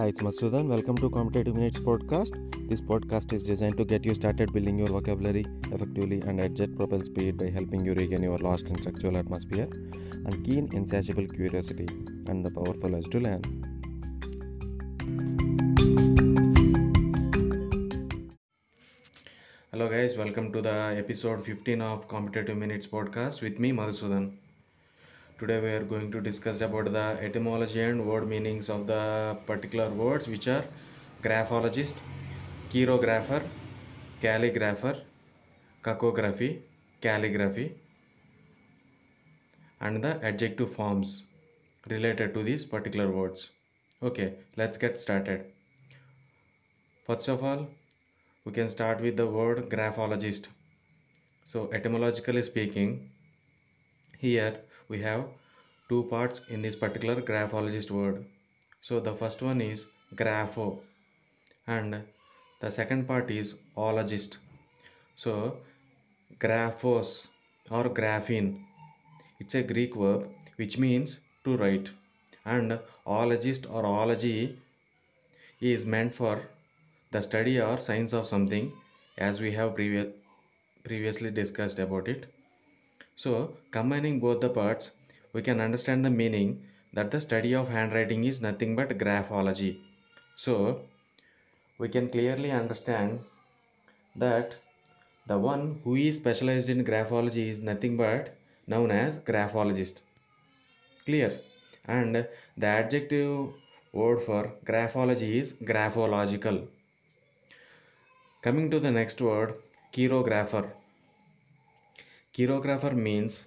Hi, it's Masudan. Welcome to Competitive Minutes podcast. This podcast is designed to get you started building your vocabulary effectively and at jet propel speed by helping you regain your lost intellectual atmosphere and keen, insatiable curiosity and the powerful urge to learn. Hello, guys. Welcome to the episode 15 of Competitive Minutes podcast with me, Madhusudan. Today, we are going to discuss about the etymology and word meanings of the particular words, which are graphologist, chirographer, calligrapher, cacography, calligraphy, and the adjective forms related to these particular words. Okay, let's get started. First of all, we can start with the word graphologist. So, etymologically speaking, here we have two parts in this particular graphologist word. So, the first one is grapho, and the second part is ologist. So, graphos or graphein, it's a Greek verb which means to write, and ologist or ology is meant for the study or science of something as we have previ- previously discussed about it so combining both the parts we can understand the meaning that the study of handwriting is nothing but graphology. So we can clearly understand that the one who is specialized in graphology is nothing but known as graphologist. Clear? And the adjective word for graphology is graphological. Coming to the next word, chirographer. Chirographer means,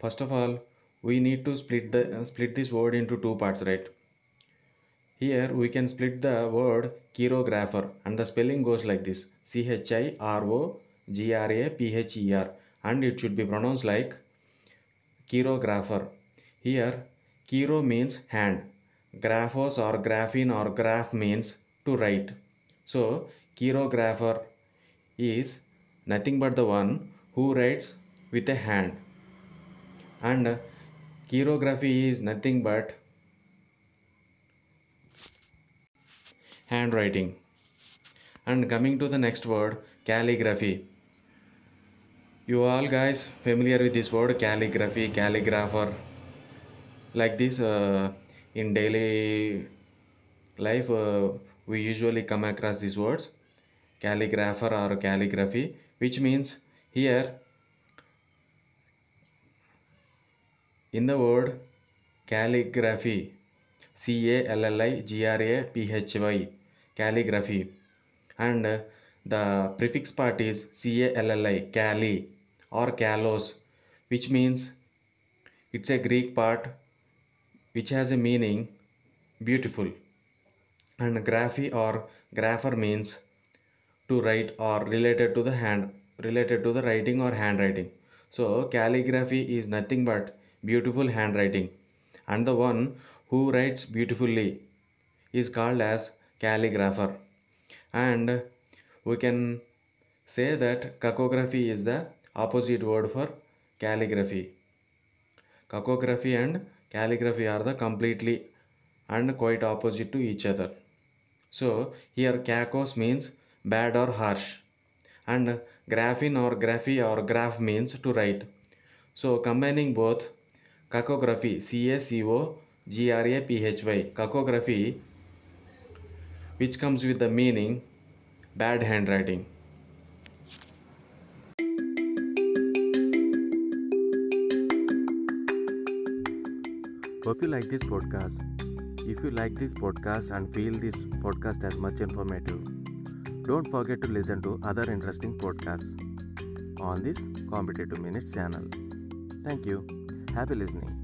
first of all, we need to split the uh, split this word into two parts, right? Here we can split the word chirographer, and the spelling goes like this: C H I R O G R A P H E R, and it should be pronounced like chirographer. Here, chiro means hand, graphos or graphein or graph means to write. So, chirographer is nothing but the one who writes with a hand. And chirography is nothing but handwriting. And coming to the next word, calligraphy. You all guys familiar with this word calligraphy, calligrapher. Like this, uh, in daily life, uh, we usually come across these words calligrapher or calligraphy, which means here in the word calligraphy, C A L L I G R A P H Y, calligraphy, and the prefix part is C A L L I, calli or kalos, which means it's a Greek part which has a meaning beautiful. And graphy or grapher means to write or related to the hand related to the writing or handwriting. So calligraphy is nothing but beautiful handwriting. And the one who writes beautifully is called as calligrapher. And we can say that cacography is the opposite word for calligraphy. Cacography and calligraphy are the completely and quite opposite to each other. So here kakos means bad or harsh and graphein or graphy or graph means to write. So combining both cacography C A C O G R A P H Y cacography which comes with the meaning bad handwriting. Hope you like this podcast. If you like this podcast and feel this podcast as much informative, don't forget to listen to other interesting podcasts on this Competitive Minutes channel. Thank you. Happy listening.